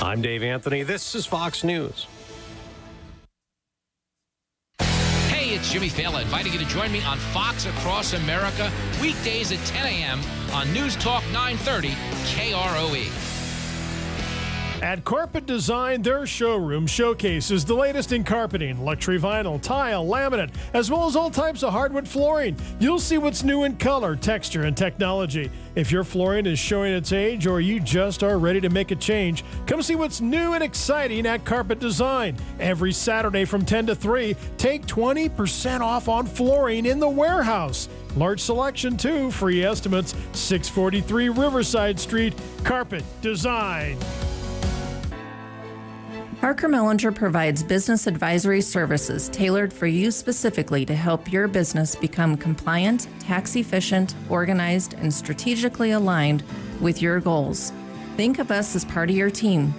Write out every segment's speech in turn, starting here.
I'm Dave Anthony. This is Fox News. Hey, it's Jimmy Failla inviting you to join me on Fox Across America weekdays at 10 a.m. on News Talk 930 KROE. At Carpet Design, their showroom showcases the latest in carpeting, luxury vinyl, tile, laminate, as well as all types of hardwood flooring. You'll see what's new in color, texture, and technology. If your flooring is showing its age or you just are ready to make a change, come see what's new and exciting at Carpet Design. Every Saturday from 10 to 3, take 20% off on flooring in the warehouse. Large selection too, free estimates, 643 Riverside Street, Carpet Design. Parker Mellinger provides business advisory services tailored for you specifically to help your business become compliant, tax efficient, organized, and strategically aligned with your goals. Think of us as part of your team.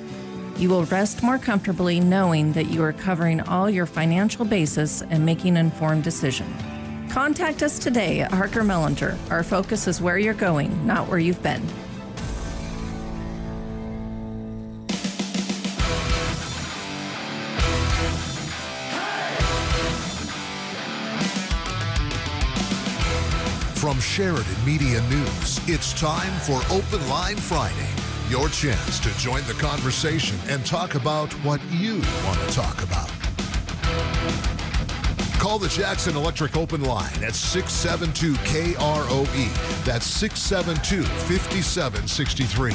You will rest more comfortably knowing that you are covering all your financial basis and making informed decision. Contact us today at Harker Mellinger. Our focus is where you're going, not where you've been. From Sheridan Media News, it's time for Open Line Friday. Your chance to join the conversation and talk about what you want to talk about. Call the Jackson Electric Open Line at 672 KROE. That's 672 5763.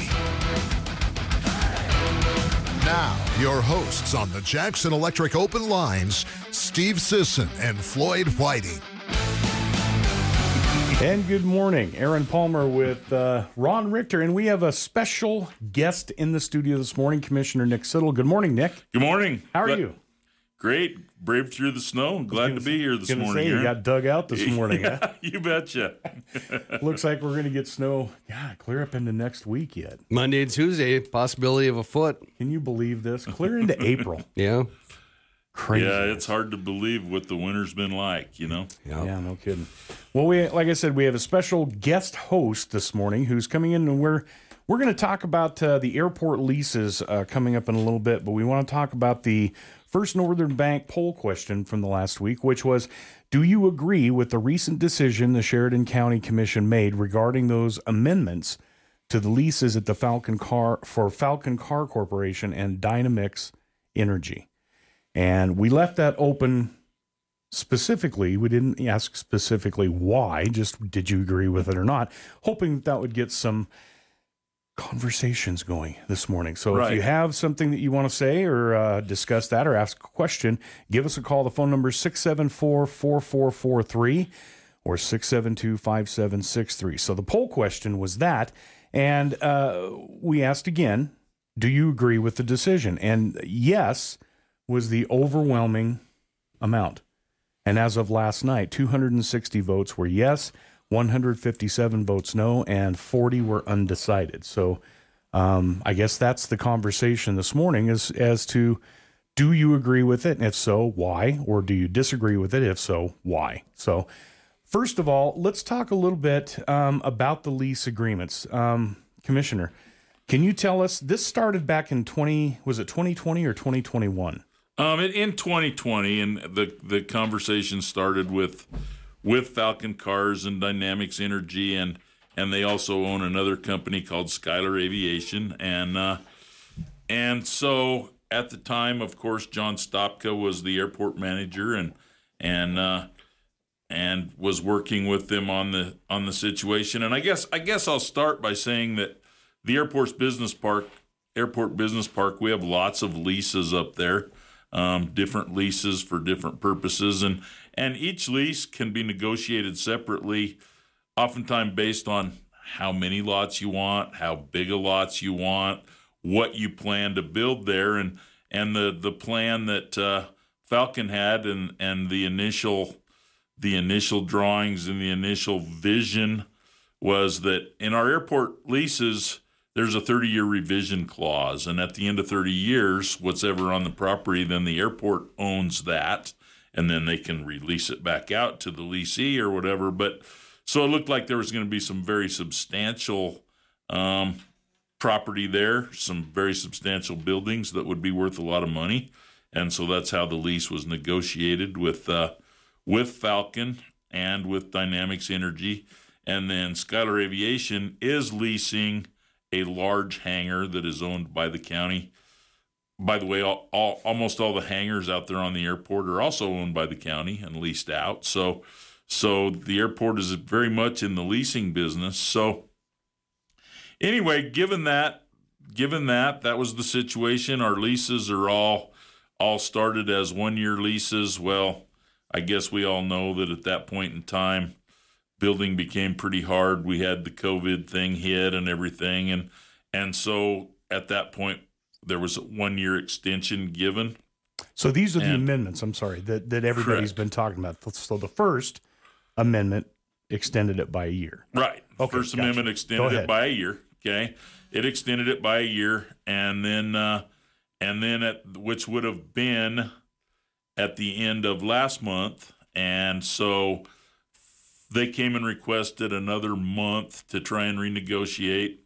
Now, your hosts on the Jackson Electric Open Lines, Steve Sisson and Floyd Whiting. And good morning. Aaron Palmer with uh, Ron Richter. And we have a special guest in the studio this morning, Commissioner Nick Siddle. Good morning, Nick. Good morning. How are Glad- you? Great. Brave through the snow. Glad to be here this Gonna morning. say, you got dug out this morning. huh? you betcha. Looks like we're going to get snow, yeah, clear up into next week yet. Monday and Tuesday, possibility of a foot. Can you believe this? Clear into April. Yeah. Crazy. Yeah, it's hard to believe what the winter's been like, you know? Yeah, no kidding. Well, we like I said, we have a special guest host this morning who's coming in, and we're we're going to talk about uh, the airport leases uh, coming up in a little bit, but we want to talk about the First Northern Bank poll question from the last week, which was, do you agree with the recent decision the Sheridan County Commission made regarding those amendments to the leases at the Falcon Car for Falcon Car Corporation and Dynamix Energy? And we left that open specifically. We didn't ask specifically why, just did you agree with it or not, hoping that that would get some conversations going this morning. So if you have something that you want to say or uh, discuss that or ask a question, give us a call. The phone number is 674 4443 or 672 5763. So the poll question was that. And uh, we asked again, do you agree with the decision? And yes was the overwhelming amount. And as of last night, 260 votes were yes, 157 votes no, and 40 were undecided. So um, I guess that's the conversation this morning is as to do you agree with it? And if so, why? Or do you disagree with it? If so, why? So, first of all, let's talk a little bit um, about the lease agreements. Um, Commissioner, can you tell us this started back in 20, was it 2020 or 2021? Um, in, in 2020, and the the conversation started with with Falcon Cars and Dynamics Energy, and and they also own another company called Skylar Aviation, and uh, and so at the time, of course, John Stopka was the airport manager, and and uh, and was working with them on the on the situation. And I guess I guess I'll start by saying that the airport's business park, airport business park, we have lots of leases up there, um, different leases for different purposes, and and each lease can be negotiated separately, oftentimes based on how many lots you want, how big a lots you want, what you plan to build there, and and the the plan that uh, Falcon had, and and the initial the initial drawings and the initial vision was that in our airport leases there's a 30 year revision clause and at the end of 30 years what's ever on the property then the airport owns that and then they can release it back out to the leasee or whatever. But so it looked like there was going to be some very substantial um, property there, some very substantial buildings that would be worth a lot of money, and so that's how the lease was negotiated with uh, with Falcon and with Dynamics Energy, and then Skylar Aviation is leasing a large hangar that is owned by the county. By the way, all, all, almost all the hangars out there on the airport are also owned by the county and leased out. So, so the airport is very much in the leasing business. So, anyway, given that, given that that was the situation, our leases are all all started as one year leases. Well, I guess we all know that at that point in time, building became pretty hard. We had the COVID thing hit and everything, and and so at that point there was a one year extension given. So these are the And- amendments. I'm sorry that that everybody's Correct. been talking about. So the first amendment extended it by a year. Right. Okay, First gotcha. Amendment extended it by a year. Okay. It extended it by a year, and then uh, and then at which would have been at the end of last month, and so they came and requested another month to try and renegotiate,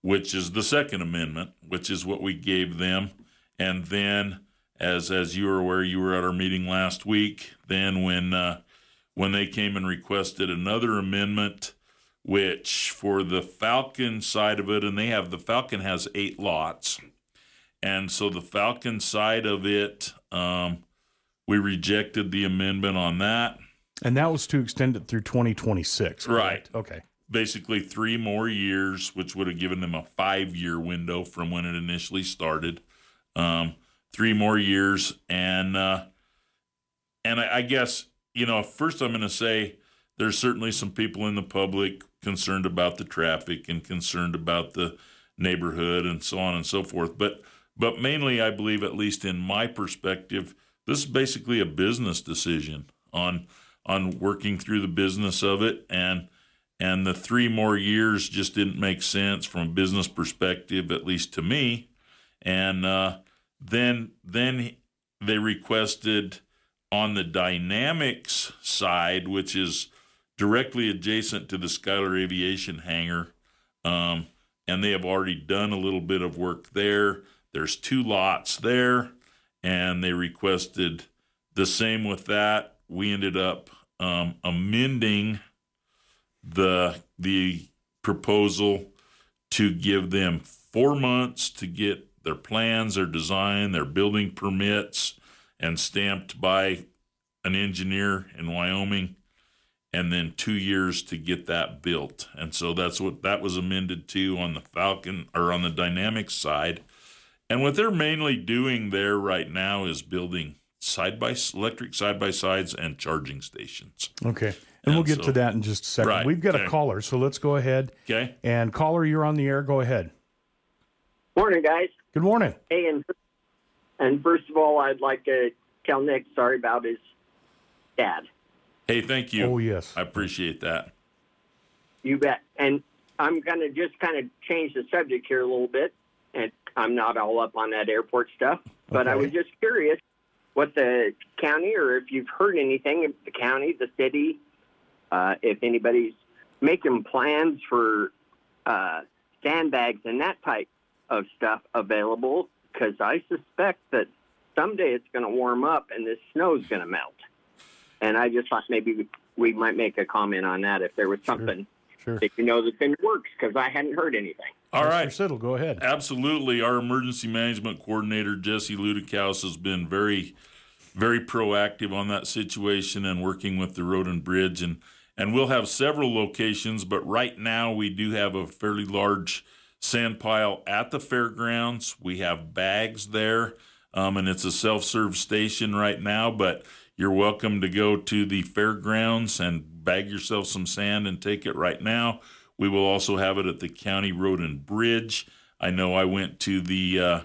which is the Second Amendment, which is what we gave them, and then as as you were aware, you were at our meeting last week. Then when uh, when they came and requested another amendment, which for the Falcon side of it, and they have the Falcon has eight lots, and so the Falcon side of it, um, we rejected the amendment on that. And that was to extend it through 2026. Right. Okay. Basically, three more years, which would have given them a five-year window from when it initially started. Um, three more years, and uh, and I, I guess you know, first I'm going to say there's certainly some people in the public concerned about the traffic and concerned about the neighborhood and so on and so forth. But but mainly, I believe, at least in my perspective, this is basically a business decision on on working through the business of it and and the three more years just didn't make sense from a business perspective, at least to me. And uh, then then they requested on the dynamics side, which is directly adjacent to the Skylar Aviation hangar, um, and they have already done a little bit of work there. There's two lots there, and they requested the same with that. We ended up um, amending the the proposal to give them four months to get their plans, their design, their building permits, and stamped by an engineer in Wyoming, and then two years to get that built. And so that's what that was amended to on the Falcon or on the Dynamics side. And what they're mainly doing there right now is building side by electric side by sides and charging stations. Okay. And we'll get so- to that in just a second. Right, We've got a caller, so let's go ahead. Okay. And caller, you're on the air. Go ahead. Morning, guys. Good morning. Hey, and and first of all, I'd like to tell Nick sorry about his dad. Hey, thank you. Oh, yes. I appreciate that. You bet. And I'm going to just kind of change the subject here a little bit. And I'm not all up on that airport stuff, but I was just curious what the county, or if you've heard anything the county, the city, uh, if anybody's making plans for uh, sandbags and that type of stuff available, because I suspect that someday it's going to warm up and this snow's going to melt. And I just thought maybe we, might make a comment on that if there was something Sure. that you know that's in the works, because I hadn't heard anything. All right. Mr. Siddle, go ahead. Absolutely. Our emergency management coordinator, Jesse Ludikaus, has been very, very proactive on that situation and working with the road and bridge. And, and we'll have several locations, but right now we do have a fairly large sand pile at the fairgrounds. We have bags there, um, and it's a self serve station right now, but you're welcome to go to the fairgrounds and bag yourself some sand and take it right now. We will also have it at the county road and bridge. I know I went to the uh,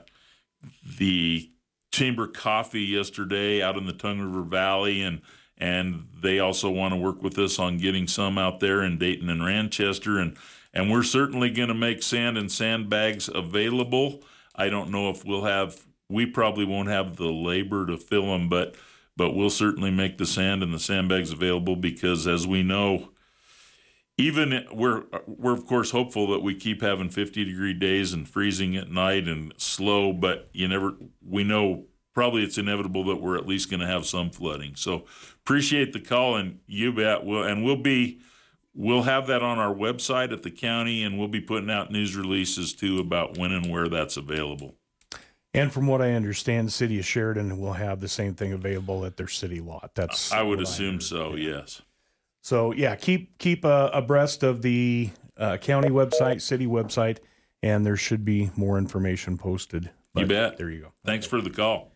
the Chamber Coffee yesterday out in the Tongue River Valley, and and they also want to work with us on getting some out there in Dayton and Ranchester, and and we're certainly going to make sand and sandbags available. I don't know if we'll have. We probably won't have the labor to fill them, but but we'll certainly make the sand and the sandbags available because, as we know, even we're we're of course hopeful that we keep having 50 degree days and freezing at night and slow, but you never we know probably it's inevitable that we're at least going to have some flooding. So appreciate the call and you bet we'll and we'll be we'll have that on our website at the county and we'll be putting out news releases too about when and where that's available. And from what I understand, the city of Sheridan will have the same thing available at their city lot. That's I would assume heard. so, yes. So yeah, keep keep uh, abreast of the uh, county website, city website, and there should be more information posted. You bet. There you go. Thanks for the call.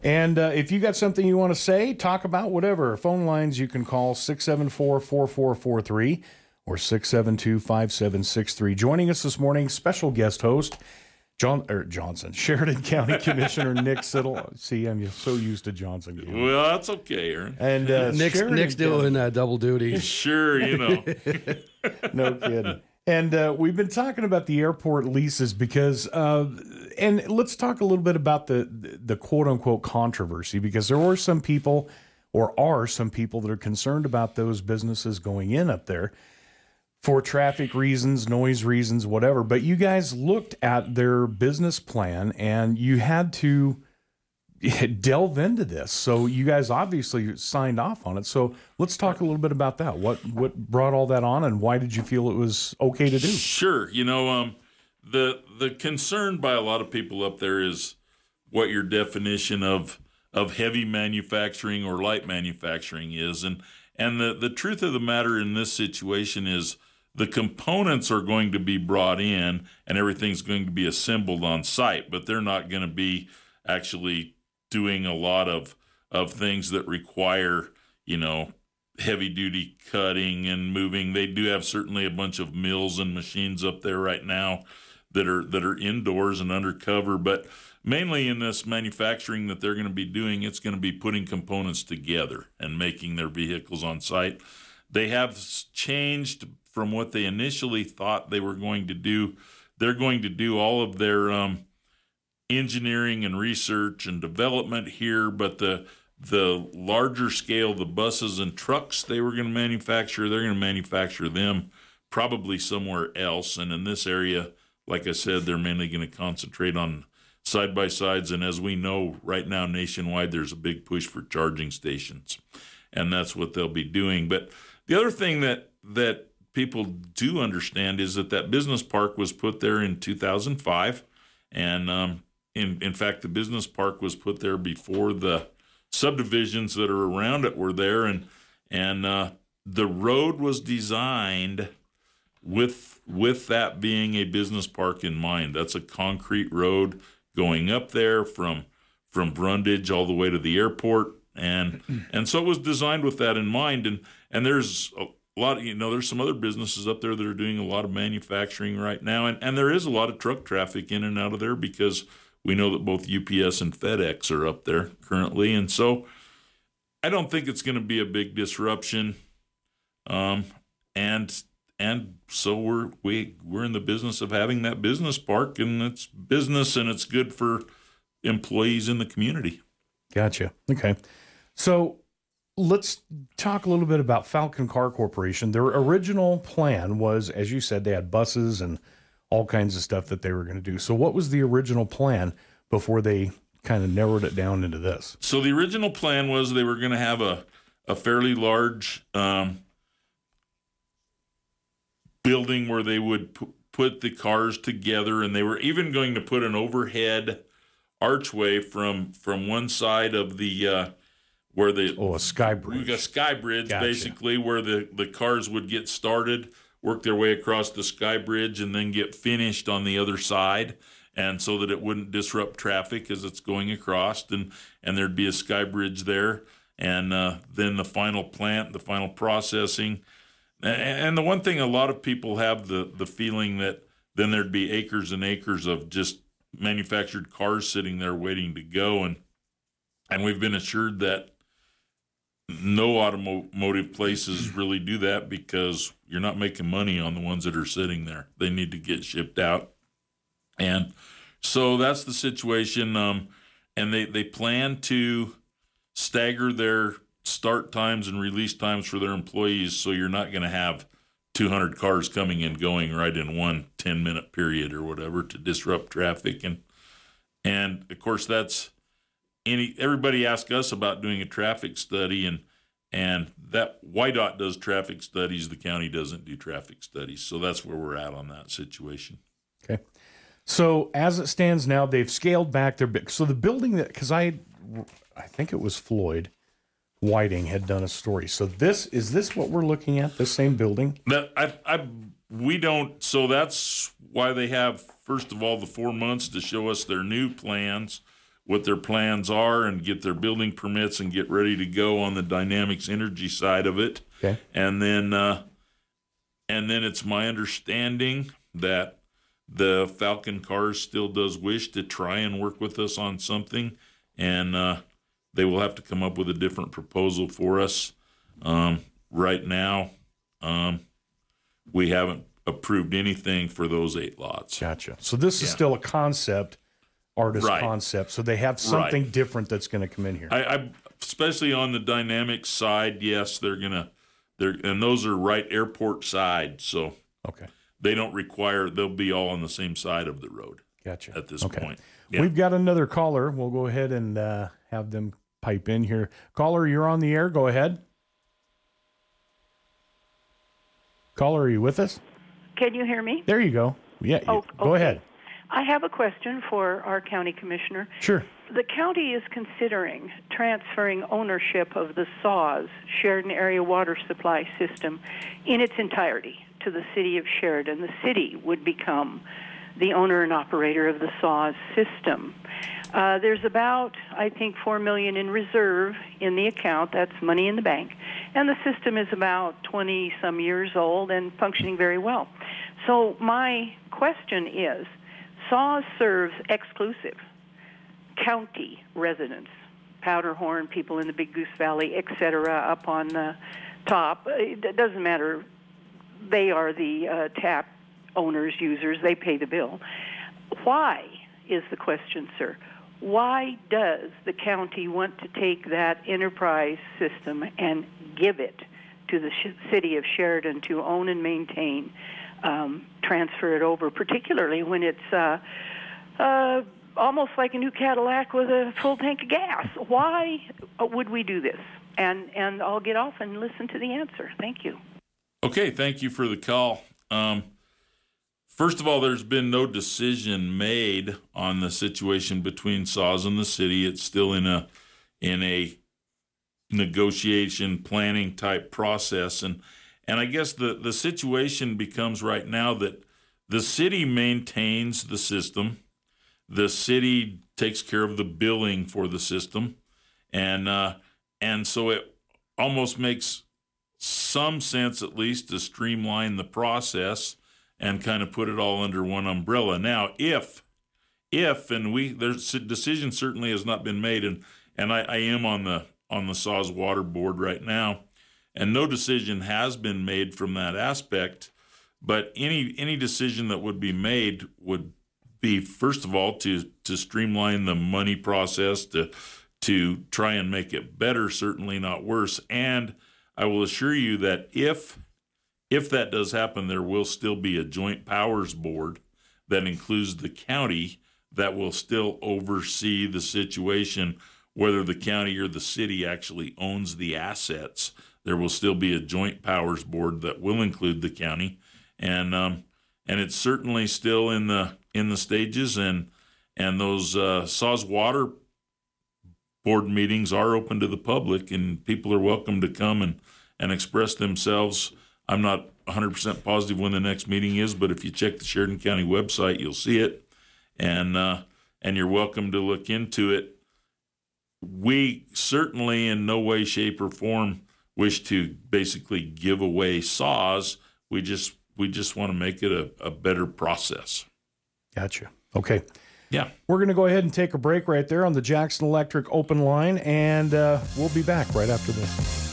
And uh, if you got something you want to say, talk about, whatever, phone lines you can call 674 4443 or 672 5763. Joining us this morning, special guest host, John or Johnson, Sheridan County Commissioner Nick Siddle. See, I'm so used to Johnson. Well, that's okay, Aaron. And uh, Nick's, Sheridan Nick's County- doing uh, double duty. Sure, you know. no kidding. And uh, we've been talking about the airport leases because, uh, and let's talk a little bit about the the quote unquote controversy because there were some people, or are some people that are concerned about those businesses going in up there for traffic reasons, noise reasons, whatever. But you guys looked at their business plan and you had to delve into this. So you guys obviously signed off on it. So let's talk a little bit about that. What what brought all that on, and why did you feel it was okay to do? Sure. You know, um, the the concern by a lot of people up there is what your definition of of heavy manufacturing or light manufacturing is, and and the the truth of the matter in this situation is the components are going to be brought in and everything's going to be assembled on site, but they're not going to be actually doing a lot of of things that require you know heavy duty cutting and moving. They do have certainly a bunch of mills and machines up there right now that are that are indoors and undercover, but mainly in this manufacturing that they're going to be doing, it's going to be putting components together and making their vehicles on site. They have changed from what they initially thought they were going to do. They're going to do all of their um, engineering and research and development here, but the the larger scale, the buses and trucks they were going to manufacture, they're going to manufacture them probably somewhere else. And in this area, like I said, they're mainly going to concentrate on side by sides. And as we know, right now nationwide, there's a big push for charging stations, and that's what they'll be doing. But the other thing that that people do understand is that that business park was put there in 2005, and um, in in fact, the business park was put there before the subdivisions that are around it were there, and and uh, the road was designed with with that being a business park in mind. That's a concrete road going up there from from Brundage all the way to the airport, and and so it was designed with that in mind. And and there's a lot, of, you know, there's some other businesses up there that are doing a lot of manufacturing right now, and and there is a lot of truck traffic in and out of there because we know that both UPS and FedEx are up there currently, and so I don't think it's going to be a big disruption. Um, and and so we're we we're in the business of having that business park, and it's business, and it's good for employees in the community. Gotcha. Okay. So let's talk a little bit about Falcon Car Corporation. Their original plan was, as you said, they had buses and all kinds of stuff that they were going to do. So, what was the original plan before they kind of narrowed it down into this? So the original plan was they were going to have a a fairly large um, building where they would pu- put the cars together, and they were even going to put an overhead archway from from one side of the uh, where the Oh, a sky we bridge. got sky bridge Gotcha. basically where the the cars would get started work their way across the sky bridge and then get finished on the other side and so that it wouldn't disrupt traffic as it's going across and and there'd be a sky bridge there and uh, then the final plant the final processing and, and the one thing a lot of people have the the feeling that then there'd be acres and acres of just manufactured cars sitting there waiting to go and and we've been assured that no automotive places really do that because you're not making money on the ones that are sitting there. They need to get shipped out. And so that's the situation. Um, and they, they plan to stagger their start times and release times for their employees so you're not going to have 200 cars coming and going right in one 10 minute period or whatever to disrupt traffic and and of course that's any everybody asks us about doing a traffic study and and that WYDOT does traffic studies the county doesn't do traffic studies so that's where we're at on that situation Okay. So as it stands now, they've scaled back their big. So the building that, because I, I think it was Floyd Whiting had done a story. So this is this what we're looking at? The same building? That I, I, we don't. So that's why they have first of all the four months to show us their new plans, what their plans are, and get their building permits and get ready to go on the dynamics energy side of it. Okay. And then, uh, and then it's my understanding that the Falcon Cars still does wish to try and work with us on something, and uh, they will have to come up with a different proposal for us. Um, right now, um, we haven't approved anything for those eight lots. Gotcha. So this is Yeah. still a concept, artist Right. concept. So they have something different that's going to come in here. I, I especially on the dynamic side, yes, they're gonna they're and those are right airport side, so okay. they don't require they'll be all on the same side of the road Gotcha. at this Okay. point. Yeah. We've got another caller. We'll go ahead and uh, have them pipe in here. Caller, you're on the air. Go ahead. Caller, are you with us? Can you hear me? There you go. Yeah. you- Oh, Go ahead. I have a question for our county commissioner. Sure. The county is considering transferring ownership of the SAWS, Sheridan Area Water Supply System, in its entirety to the city of Sheridan. The city would become the owner and operator of the SAWS system. Uh, there's about, I think, four million in reserve in the account. That's money in the bank, and the system is about 20 some years old and functioning very well. So my question is, SAWS serves exclusive county residents, Powderhorn, people in the Big Goose Valley, etc., up on the top. It doesn't matter. They are the uh, tap owners, users. They pay the bill. Why is the question, sir? Why does the county want to take that enterprise system and give it to the sh- city of Sheridan to own and maintain, um, transfer it over, particularly when it's uh, uh, almost like a new Cadillac with a full tank of gas? Why would we do this? And and I'll get off and listen to the answer. Thank you. Okay, thank you for the call. Um, first of all, there's been no decision made on the situation between SAWS and the city. It's still in a in a negotiation planning type process, and and I guess the the situation becomes right now that the city maintains the system, the city takes care of the billing for the system, and uh, and so it almost makes some sense at least to streamline the process and kind of put it all under one umbrella. Now, if if and we there's a decision certainly has not been made and and I, I am on the on the SAWS water board right now and no decision has been made from that aspect but any any decision that would be made would be first of all to to streamline the money process to to try and make it better certainly not worse. And I will assure you that if if that does happen there will still be a joint powers board that includes the county that will still oversee the situation whether the county or the city actually owns the assets there will still be a joint powers board that will include the county. And um, and it's certainly still in the in the stages and and those uh, saws water board meetings are open to the public and people are welcome to come and and express themselves. I'm not 100% positive when the next meeting is but if you check the sheridan county website you'll see it. And uh, and you're welcome to look into it. We certainly in no way shape or form wish to basically give away saws we just we just want to make it a, a better process Gotcha. Okay. yeah We're going to go ahead and take a break right there on the Jackson Electric open line, and uh, we'll be back right after this.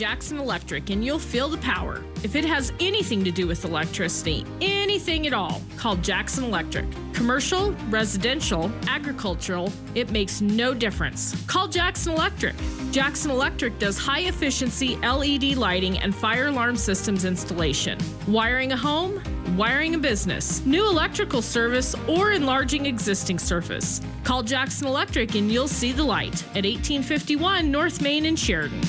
Jackson Electric and you'll feel the power. If it has anything to do with electricity, anything at all, call Jackson Electric. Commercial, residential, agricultural, it makes no difference. Call Jackson Electric. Jackson Electric does high efficiency LED lighting and fire alarm systems installation. Wiring a home? wiring a business, new electrical service, or enlarging existing surface. Call Jackson Electric and you'll see the light at 1851 North Main in Sheridan.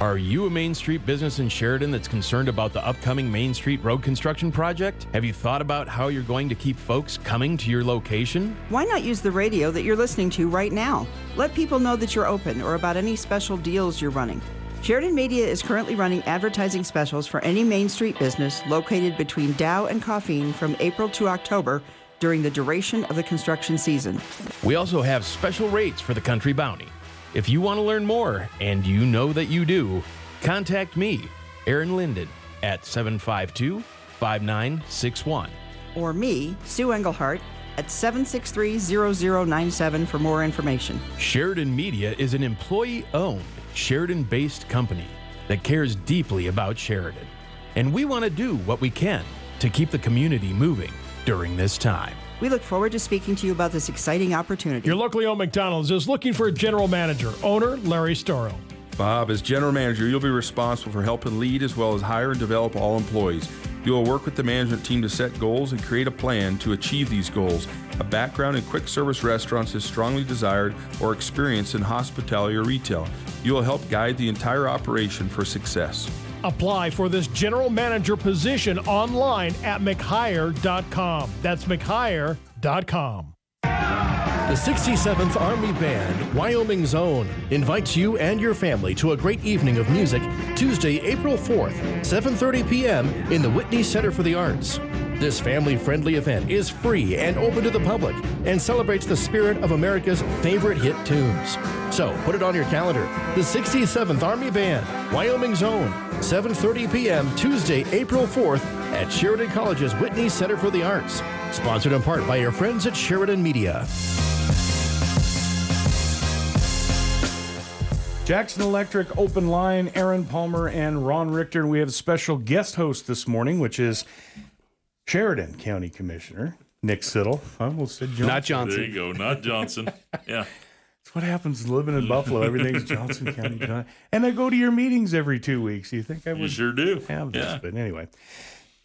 Are you a Main Street business in Sheridan that's concerned about the upcoming Main Street road construction project? Have you thought about how you're going to keep folks coming to your location? Why not use the radio that you're listening to right now? Let people know that you're open or about any special deals you're running. Sheridan Media is currently running advertising specials for any Main Street business located between Dow and Coffeen from April to October during the duration of the construction season. We also have special rates for the Country Bounty. If you want to learn more, and you know that you do, contact me, Aaron Linden, at 752 5961. Or me, Sue Engelhart, at 763 0097 for more information. Sheridan Media is an employee owned Sheridan based company that cares deeply about Sheridan. And we want to do what we can to keep the community moving during this time. We look forward to speaking to you about this exciting opportunity. Your locally owned McDonald's is looking for a general manager, owner Larry Storrow. Bob, as general manager, you'll be responsible for helping lead as well as hire and develop all employees. You will work with the management team to set goals and create a plan to achieve these goals. A background in quick service restaurants is strongly desired or experience in hospitality or retail. You will help guide the entire operation for success. Apply for this general manager position online at mchire.com. That's mchire.com. The 67th Army Band, Wyoming's Own, invites you and your family to a great evening of music Tuesday, April 4th, 7:30 p.m. in the Whitney Center for the Arts. This family-friendly event is free and open to the public and celebrates the spirit of America's favorite hit tunes. So, put it on your calendar. The 67th Army Band, Wyoming's Own, 7:30 p.m. Tuesday, April 4th at Sheridan College's Whitney Center for the Arts. Sponsored in part by your friends at Sheridan Media. Jackson Electric Open Line, Aaron Palmer and Ron Richter. We have a special guest host this morning, which is Sheridan County Commissioner Nick Siddle. I almost said Johnson. Not Johnson. There you go, not Johnson. Yeah. That's what happens living in Buffalo. Everything's Johnson County. And I go to your meetings every two weeks. You think I would You sure do. have this? Yeah. But anyway,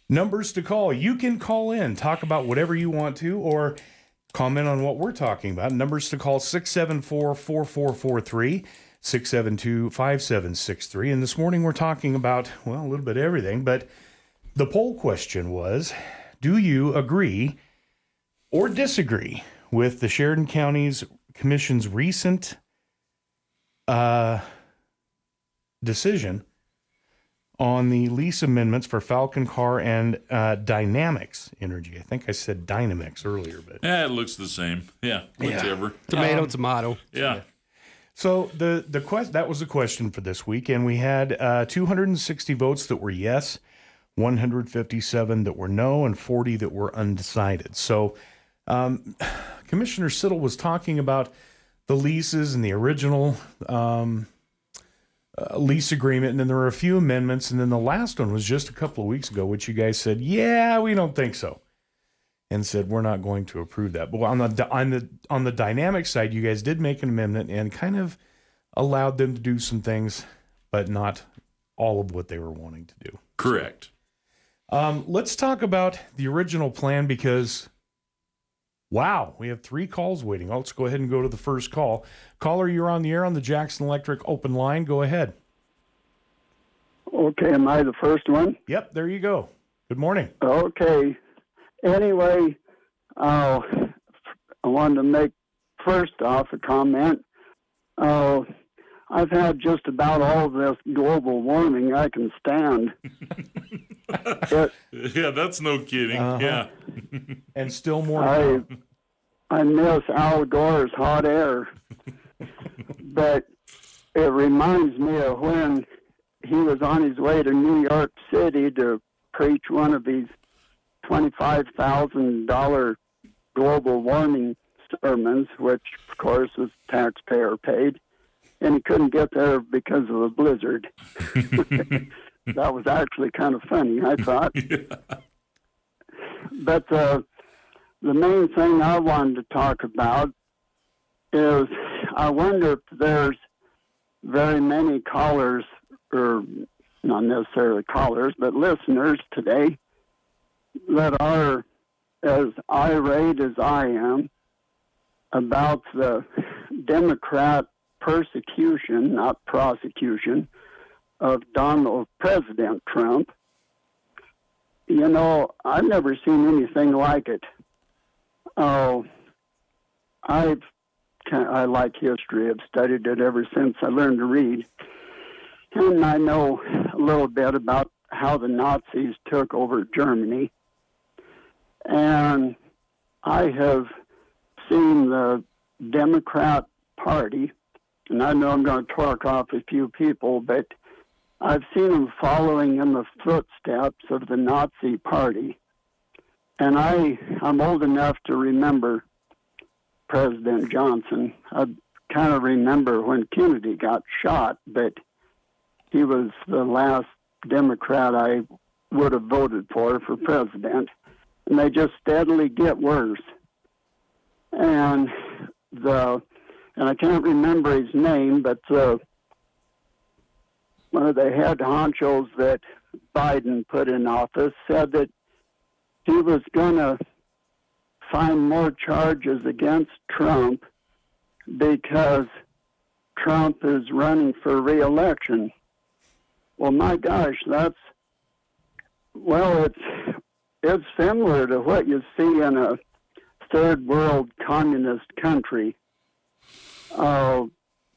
numbers to call. You can call in, talk about whatever you want to, or comment on what we're talking about. Numbers to call 674 4443. 672 5763. And this morning we're talking about, well, a little bit of everything, but the poll question was Do you agree or disagree with the Sheridan County's Commission's recent uh, decision on the lease amendments for Falcon Car and uh, Dynamics Energy? I think I said Dynamics earlier, but Yeah, it looks the same. Yeah, whichever. Tomato, Um, tomato. Yeah. So the the quest that was the question for this week, and we had uh, 260 votes that were yes, 157 that were no, and 40 that were undecided. So um, Commissioner Siddle was talking about the leases and the original um, uh, lease agreement, and then there were a few amendments, and then the last one was just a couple of weeks ago, which you guys said, yeah, we don't think so and said we're not going to approve that. But on the on the on the dynamic side, you guys did make an amendment and kind of allowed them to do some things, but not all of what they were wanting to do. Correct. Um, let's talk about the original plan because, wow, we have three calls waiting. Let's go ahead and go to the first call. Caller, you're on the air on the Jackson Electric open line. Go ahead. Okay, am I the first one? Yep, there you go. Good morning. Okay. Anyway, uh, I wanted to make first off a comment. Uh, I've had just about all this global warming I can stand. It- Yeah, that's no kidding. Uh-huh. Yeah. And still more. I. I miss Al Gore's hot air, but it reminds me of when he was on his way to New York City to preach one of these twenty-five thousand dollar global warming sermons, which of course was taxpayer paid. and he couldn't get there because of a blizzard. that was actually kind of funny, I thought. But uh, the main thing I wanted to talk about is I wonder if there's very many callers, or not necessarily callers, but listeners today that are as irate as I am about the Democrat persecution, not prosecution, of Donald President Trump. You know, I've never seen anything like it. Oh, I've kind I like history. I've studied it ever since I learned to read, and I know a little bit about how the Nazis took over Germany. And I have seen the Democrat Party, and I know I'm going to talk off a few people, but I've seen them following in the footsteps of the Nazi Party. And I, I'm old enough to remember President Johnson. I kind of remember when Kennedy got shot, but he was the last Democrat I would have voted for for president. And they just steadily get worse. And the, and I can't remember his name, but uh, one of the head honchos that Biden put in office said that he was going to find more charges against Trump because Trump is running for reelection. Well, my gosh, that's well, it's it's similar to what you see in a third world communist country. Uh,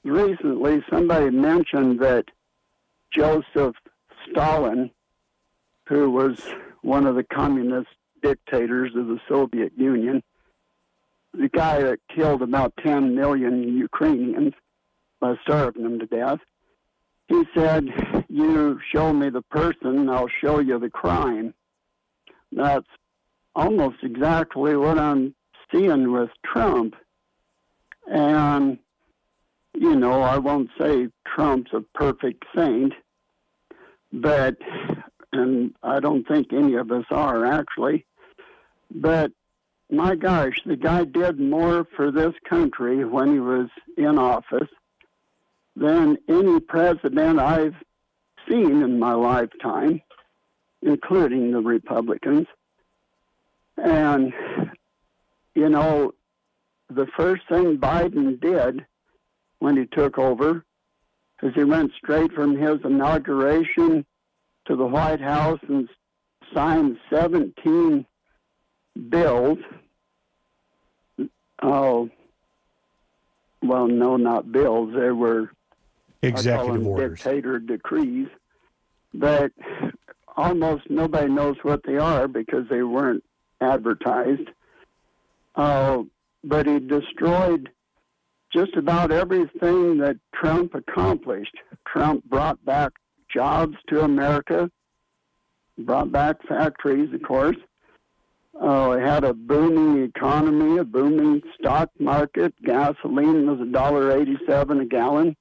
recently, somebody mentioned that Joseph Stalin, who was one of the communist dictators of the Soviet Union, the guy that killed about 10 million Ukrainians by starving them to death, he said, You show me the person, I'll show you the crime. That's almost exactly what I'm seeing with Trump. And, you know, I won't say Trump's a perfect saint, but, and I don't think any of us are actually, but my gosh, the guy did more for this country when he was in office than any president I've seen in my lifetime, including the Republicans. And, you know, the first thing Biden did when he took over is he went straight from his inauguration to the White House and signed 17 bills. Oh, well, no, not bills. They were executive orders, dictator decrees. But almost nobody knows what they are because they weren't advertised. Uh, but he destroyed just about everything that Trump accomplished. Trump brought back jobs to America, brought back factories, of course. Uh, had a booming economy, a booming stock market. Gasoline was a dollar eighty-seven a gallon,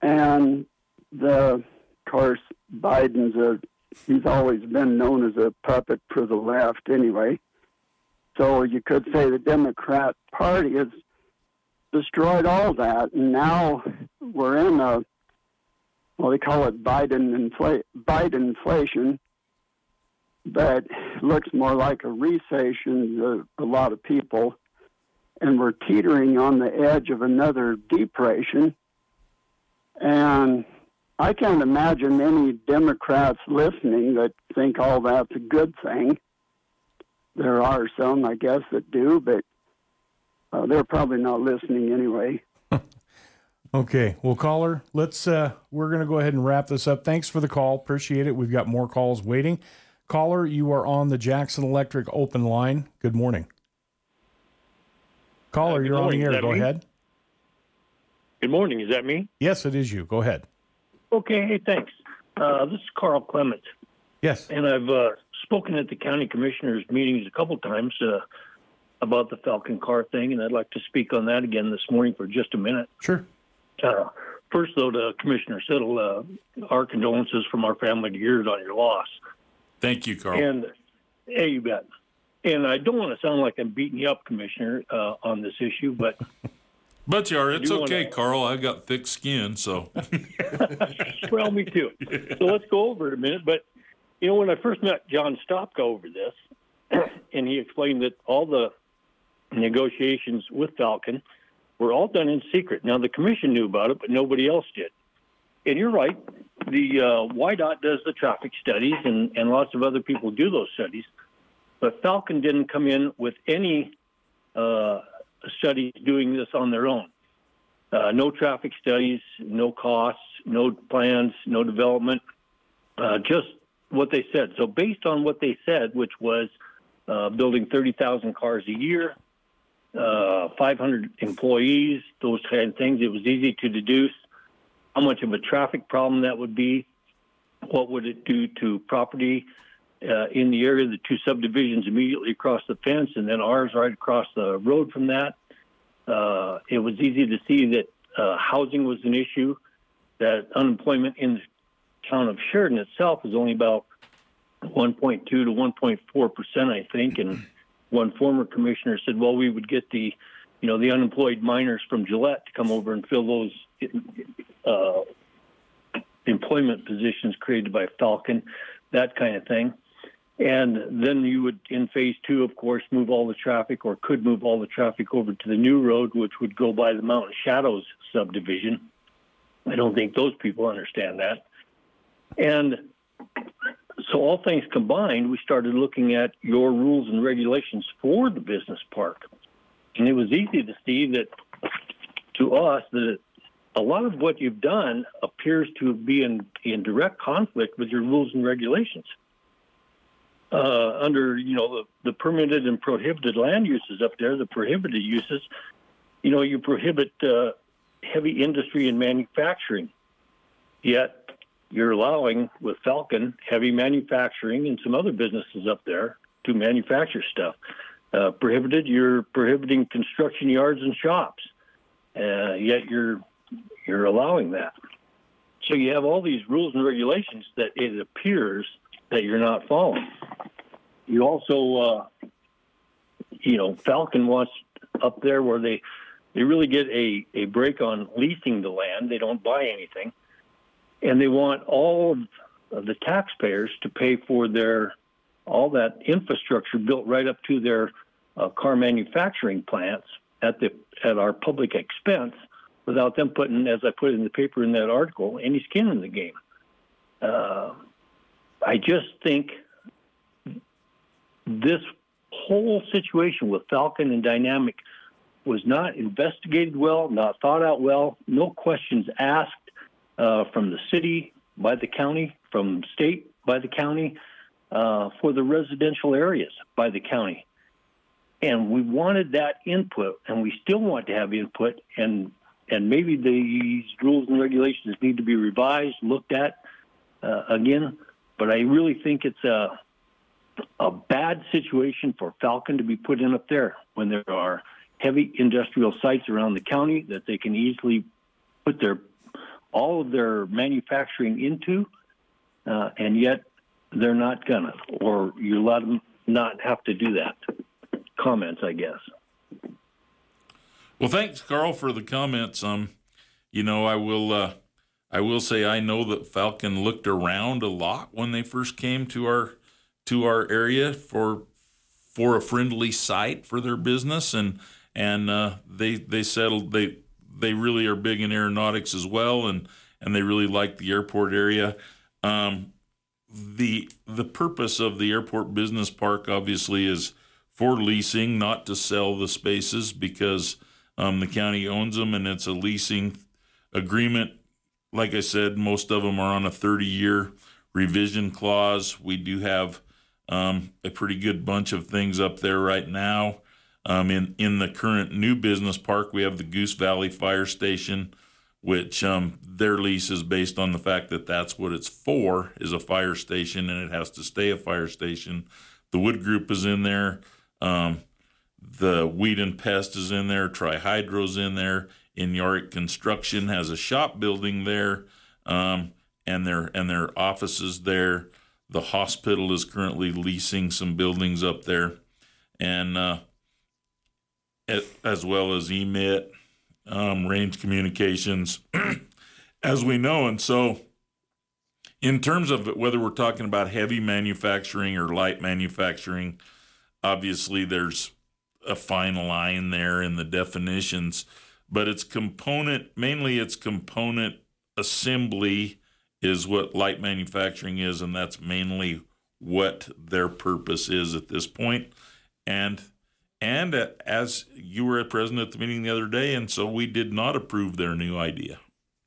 and the, of course, Biden's a he's always been known as a puppet for the left, anyway. So you could say the Democrat Party has destroyed all that, and now we're in a well, they call it Biden infl- Biden inflation but looks more like a recession to a lot of people. And we're teetering on the edge of another depression. And I can't imagine any Democrats listening that think all that's a good thing. There are some, I guess, that do, but uh, they're probably not listening anyway. okay, well, caller, let's. Uh, we're going to go ahead and wrap this up. Thanks for the call. Appreciate it. We've got more calls waiting. Caller, you are on the Jackson Electric open line. Good morning. Caller, uh, you're morning. on the air. Go me? ahead. Good morning. Is that me? Yes, it is you. Go ahead. Okay. Hey, thanks. Uh, this is Carl Clement. Yes. And I've uh, spoken at the county commissioners' meetings a couple times uh, about the Falcon car thing, and I'd like to speak on that again this morning for just a minute. Sure. Uh, first, though, to Commissioner Siddle, uh, our condolences from our family to yours on your loss. Thank you, Carl. And hey, you bet. And I don't want to sound like I'm beating you up, Commissioner, uh, on this issue, but But you are. It's okay, wanna- Carl. I've got thick skin, so well, me too. So let's go over it a minute. But you know, when I first met John Stopka over this, and he explained that all the negotiations with Falcon were all done in secret. Now the commission knew about it, but nobody else did. And you're right. The uh, WYDOT does the traffic studies, and, and lots of other people do those studies. But Falcon didn't come in with any uh, studies doing this on their own. Uh, no traffic studies, no costs, no plans, no development, uh, just what they said. So, based on what they said, which was uh, building 30,000 cars a year, uh, 500 employees, those kind of things, it was easy to deduce how much of a traffic problem that would be, what would it do to property uh, in the area, the two subdivisions immediately across the fence, and then ours right across the road from that. Uh, it was easy to see that uh, housing was an issue, that unemployment in the town of Sheridan itself is only about 1.2 to 1.4 percent, I think. And one former commissioner said, "Well, we would get the, you know, the unemployed miners from Gillette to come over and fill those uh, employment positions created by Falcon, that kind of thing." And then you would, in phase two, of course, move all the traffic or could move all the traffic over to the new road, which would go by the Mountain Shadows subdivision. I don't think those people understand that. And so, all things combined, we started looking at your rules and regulations for the business park. And it was easy to see that to us that a lot of what you've done appears to be in, in direct conflict with your rules and regulations uh, under you know the, the permitted and prohibited land uses up there, the prohibited uses, you know, you prohibit uh, heavy industry and manufacturing. Yet you're allowing with Falcon heavy manufacturing and some other businesses up there to manufacture stuff. Uh, prohibited, you're prohibiting construction yards and shops. Uh, yet you're you're allowing that. So you have all these rules and regulations that it appears that you're not following. You also, uh, you know, Falcon wants up there where they they really get a, a break on leasing the land. They don't buy anything, and they want all of the taxpayers to pay for their all that infrastructure built right up to their uh, car manufacturing plants at the at our public expense, without them putting, as I put in the paper in that article, any skin in the game. Uh, I just think this whole situation with Falcon and Dynamic was not investigated well, not thought out well, no questions asked uh, from the city by the county, from state by the county, uh, for the residential areas by the county. And we wanted that input, and we still want to have input, and and maybe these rules and regulations need to be revised, looked at uh, again. But I really think it's a a bad situation for Falcon to be put in up there when there are heavy industrial sites around the county that they can easily put their all of their manufacturing into, uh, and yet they're not gonna, or you let them not have to do that. Comments, I guess. Well, thanks, Carl, for the comments. Um, you know, I will. Uh, I will say I know that Falcon looked around a lot when they first came to our to our area for for a friendly site for their business, and and uh, they they settled they they really are big in aeronautics as well, and and they really like the airport area. Um, the the purpose of the airport business park obviously is for leasing, not to sell the spaces because um, the county owns them and it's a leasing agreement. Like I said, most of them are on a 30 year revision clause. We do have um, a pretty good bunch of things up there right now. Um, in in the current new business park, we have the Goose Valley Fire Station, which um, their lease is based on the fact that that's what it's for is a fire station, and it has to stay a fire station. The Wood Group is in there. Um, the Weed and Pest is in there. Trihydro's in there. in Yorick Construction has a shop building there, um, and their and their offices there. The hospital is currently leasing some buildings up there, and uh, as well as EMIT, um, range communications, as we know. And so, in terms of whether we're talking about heavy manufacturing or light manufacturing, obviously there's a fine line there in the definitions, but it's component, mainly it's component assembly is what light manufacturing is, and that's mainly what their purpose is at this point. And and uh, as you were present at the meeting the other day, and so we did not approve their new idea.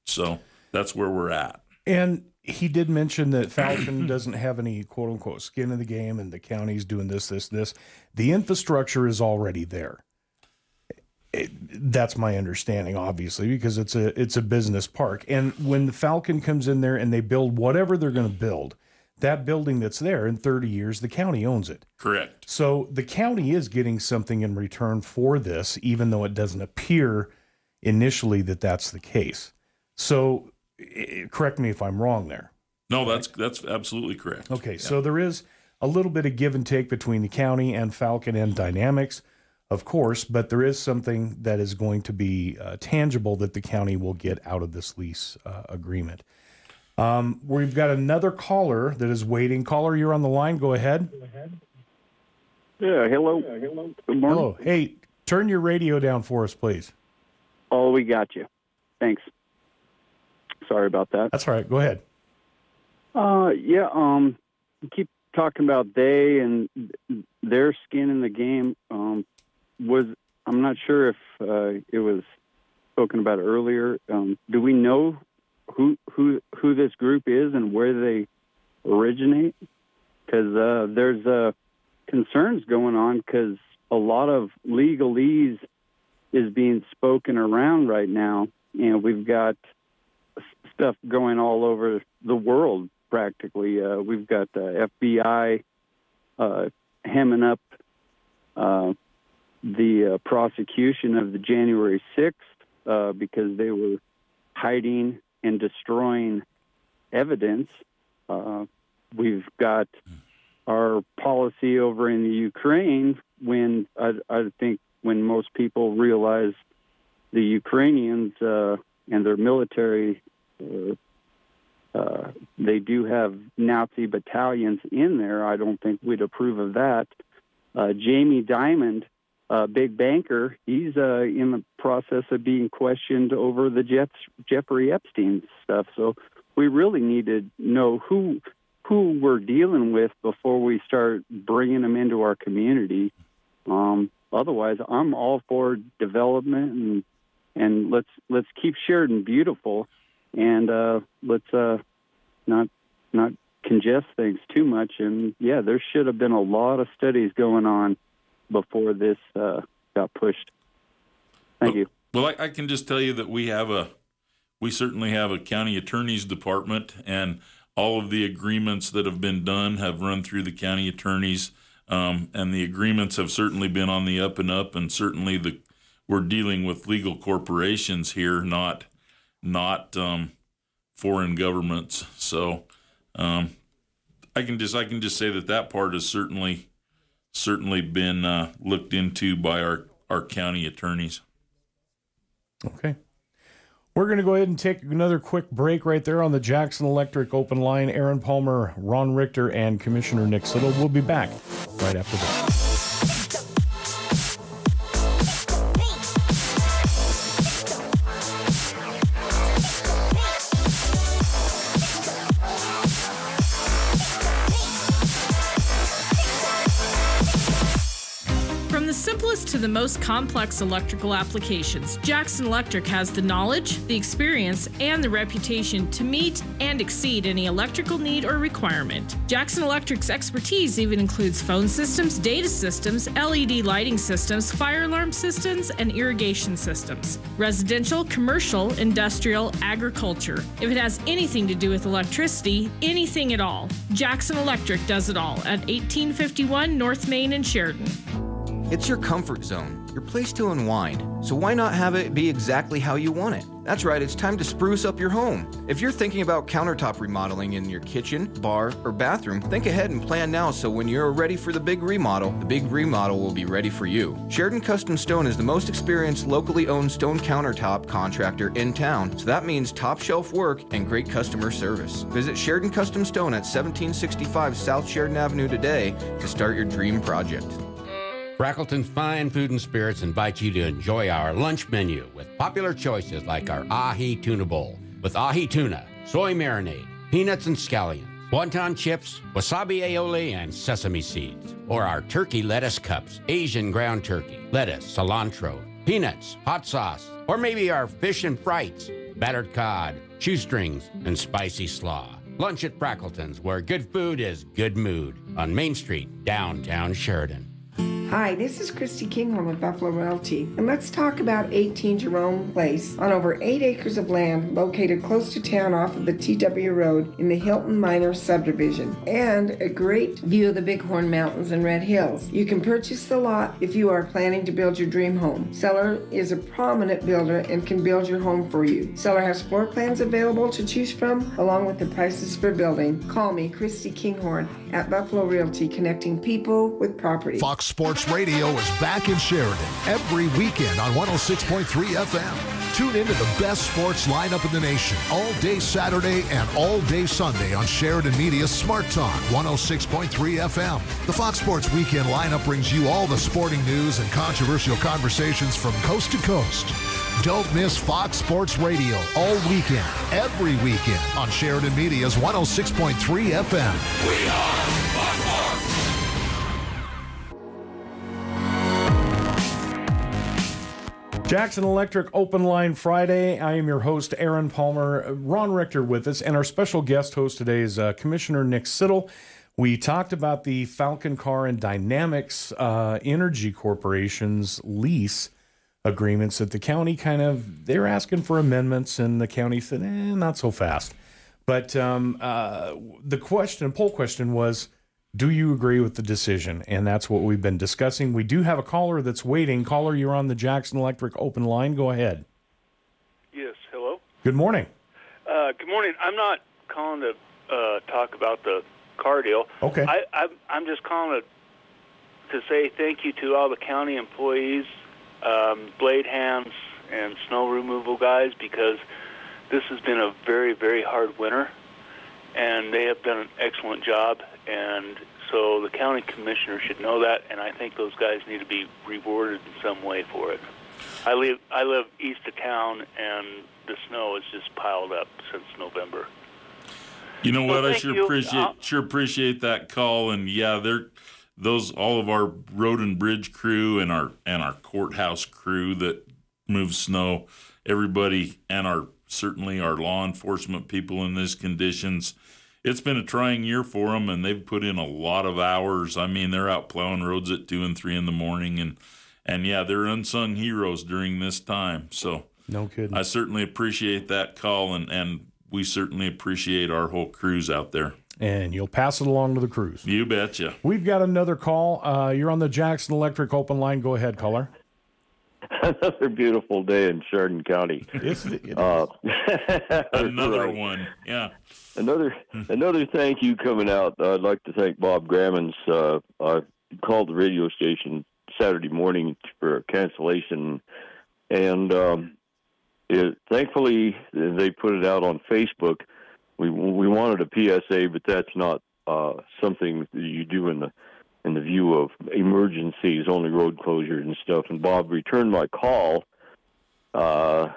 So that's where we're at. And he did mention that Falcon doesn't have any quote unquote skin in the game and the county's doing this, this, this. The infrastructure is already there. It, that's my understanding, obviously, because it's a it's a business park. And when the Falcon comes in there and they build whatever they're going to build, that building that's there in 30 years, the county owns it. Correct. So the county is getting something in return for this, even though it doesn't appear initially that that's the case. So correct me if I'm wrong there. No, that's that's absolutely correct. Okay, yeah. so there is a little bit of give and take between the county and Falcon and Dynamics, of course, but there is something that is going to be uh, tangible that the county will get out of this lease uh, agreement. Um, we've got another caller that is waiting. Caller, you're on the line. Go ahead. Go ahead. Yeah, hello. Yeah, hello. Good morning. Hello. Hey, turn your radio down for us, please. Oh, we got you. Thanks. Sorry about that. That's all right. Go ahead. Uh, yeah. Um, keep talking about they and their skin in the game. Um, was I'm not sure if uh, it was spoken about earlier. Um, do we know who who who this group is and where they originate? Because uh, there's uh, concerns going on because a lot of legalese is being spoken around right now, and we've got stuff going all over the world practically. Uh, we've got the FBI uh, hemming up uh, the uh, prosecution of the January 6th uh, because they were hiding and destroying evidence. Uh, we've got our policy over in the Ukraine when I, I think when most people realize the Ukrainians uh, and their military, uh, uh, they do have Nazi battalions in there. I don't think we'd approve of that. Uh, Jamie Dimon uh, big banker, he's uh, in the process of being questioned over the Jeff, Jeffrey Epstein stuff. So we really need to know who who we're dealing with before we start bringing them into our community. Um, otherwise, I'm all for development and and let's let's keep Sheridan beautiful, and uh, let's uh, not not congest things too much. And yeah, there should have been a lot of studies going on before this uh, got pushed. Thank well, you. Well, I, I, can just tell you that we have a, we certainly have a county attorney's department, and all of the agreements that have been done have run through the county attorneys, um, and the agreements have certainly been on the up and up, and certainly the we're dealing with legal corporations here, not not um, foreign governments. So um, I can just I can just say that that part is certainly certainly been uh, looked into by our, our county attorneys. Okay. We're going to go ahead and take another quick break right there on the Jackson Electric open line. Aaron Palmer, Ron Richter, and Commissioner Nick Siddle will be back right after this. To the most complex electrical applications, Jackson Electric has the knowledge, the experience, and the reputation to meet and exceed any electrical need or requirement. Jackson Electric's expertise even includes phone systems, data systems, LED lighting systems, fire alarm systems, and irrigation systems. Residential, commercial, industrial, agriculture. If it has anything to do with electricity, anything at all, Jackson Electric does it all at 1851 North Main in Sheridan. It's your comfort zone, your place to unwind. So why not have it be exactly how you want it? That's right, it's time to spruce up your home. If you're thinking about countertop remodeling in your kitchen, bar, or bathroom, think ahead and plan now so when you're ready for the big remodel, the big remodel will be ready for you. Sheridan Custom Stone is the most experienced locally owned stone countertop contractor in town, so that means top shelf work and great customer service. Visit Sheridan Custom Stone at 1765 South Sheridan Avenue today to start your dream project. Frackleton's Fine Food and Spirits invite you to enjoy our lunch menu with popular choices like our ahi tuna bowl with ahi tuna, soy marinade, peanuts and scallions, wonton chips, wasabi aioli, and sesame seeds. Or our turkey lettuce cups, Asian ground turkey, lettuce, cilantro, peanuts, hot sauce, or maybe our fish and frites, battered cod, shoestrings, and spicy slaw. Lunch at Frackleton's, where good food is good mood, on Main Street, downtown Sheridan. Hi, this is Christy Kinghorn with Buffalo Realty, and let's talk about 18 Jerome Place on over 8 acres of land located close to town off of the TW Road in the Hilton Minor subdivision, and a great view of the Bighorn Mountains and Red Hills. You can purchase the lot if you are planning to build your dream home. Seller is a prominent builder and can build your home for you. Seller has floor plans available to choose from, along with the prices for building. Call me, Christy Kinghorn, at Buffalo Realty, connecting people with property. Fox Sports Radio is back in Sheridan every weekend on 106.3 FM. Tune into the best sports lineup in the nation all day Saturday and all day Sunday on Sheridan Media Smart Talk 106.3 FM. The Fox Sports Weekend lineup brings you all the sporting news and controversial conversations from coast to coast. Don't miss Fox Sports Radio all weekend, every weekend on Sheridan Media's 106.3 FM. We are Fox Sports. Jackson Electric Open Line Friday. I am your host, Aaron Palmer. Ron Richter with us, and our special guest host today is uh, Commissioner Nick Siddle. We talked about the Falcon Car and Dynamics uh, Energy Corporation's lease agreements that the county kind of they're asking for amendments, and the county said, "eh, not so fast." But um, uh, the question, poll question, was do you agree with the decision? And that's what we've been discussing. We do have a caller that's waiting. Caller, you're on the Jackson Electric open line. Go ahead. Yes, hello. Good morning. Uh, good morning. I'm not calling to uh, talk about the car deal. Okay. I, I'm, I'm just calling to, to say thank you to all the county employees, um, blade hands, and snow removal guys because this has been a very, very hard winter, and they have done an excellent job. And so the county commissioner should know that, and I think those guys need to be rewarded in some way for it. I live I live east of town, and the snow has just piled up since November. You know Well, what? I sure you. appreciate Uh, sure appreciate that call, and yeah, they're those all of our road and bridge crew and our and our courthouse crew that moves snow. Everybody and our certainly our law enforcement people in these conditions. It's been a trying year for them, and they've put in a lot of hours. I mean, they're out plowing roads at two and three in the morning, and and yeah, they're unsung heroes during this time. So no kidding. I certainly appreciate that call, and and we certainly appreciate our whole crews out there. And you'll pass it along to the crews. You betcha. We've got another call. Uh, you're on the Jackson Electric open line. Go ahead, caller. Another beautiful day in Sheridan County. Yes, it Uh, Another right. one. Yeah. Another another thank you coming out. I'd like to thank Bob Grammons. Uh, I called the radio station Saturday morning for a cancellation, and um, it, thankfully they put it out on Facebook. We we wanted a PSA, but that's not uh, something that you do in the in the view of emergencies, only road closures and stuff. And Bob returned my call uh,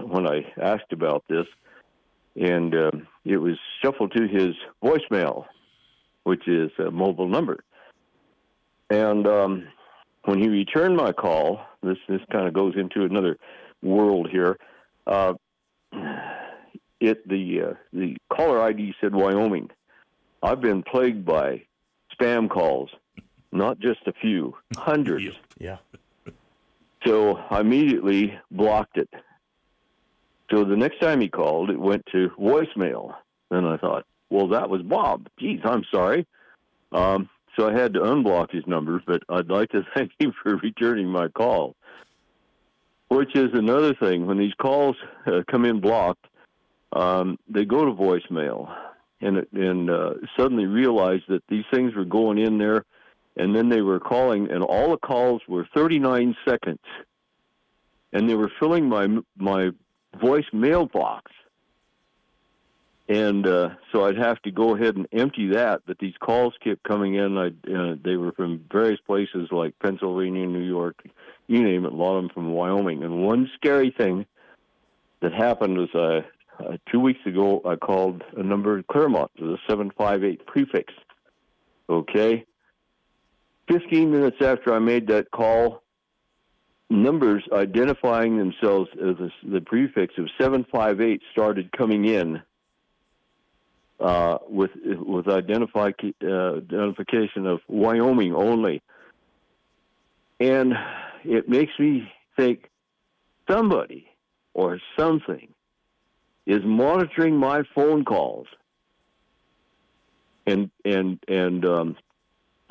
when I asked about this, and uh, it was shuffled to his voicemail, which is a mobile number. And um, when he returned my call, this this kind of goes into another world here. Uh, it the uh, the caller ID said Wyoming. I've been plagued by spam calls, not just a few, hundreds. Yeah. So I immediately blocked it. So the next time he called, it went to voicemail. Then I thought, well, that was Bob. Geez, I'm sorry. Um, so I had to unblock his number. But I'd like to thank him for returning my call. Which is another thing. When these calls uh, come in blocked, um, they go to voicemail, and and uh, suddenly realize that these things were going in there, and then they were calling, and all the calls were 39 seconds, and they were filling my my voice mailbox and uh, so I'd have to go ahead and empty that. But these calls kept coming in. I uh, they were from various places like Pennsylvania, New York, you name it. A lot of them from Wyoming. And one scary thing that happened was uh, uh, two weeks ago I called a number in Clearmont with a seven five eight prefix. Okay. Fifteen minutes after I made that call, numbers identifying themselves as a, the prefix of 758 started coming in uh, with with identify, uh, identification of Wyoming only, and it makes me think somebody or something is monitoring my phone calls and and and um,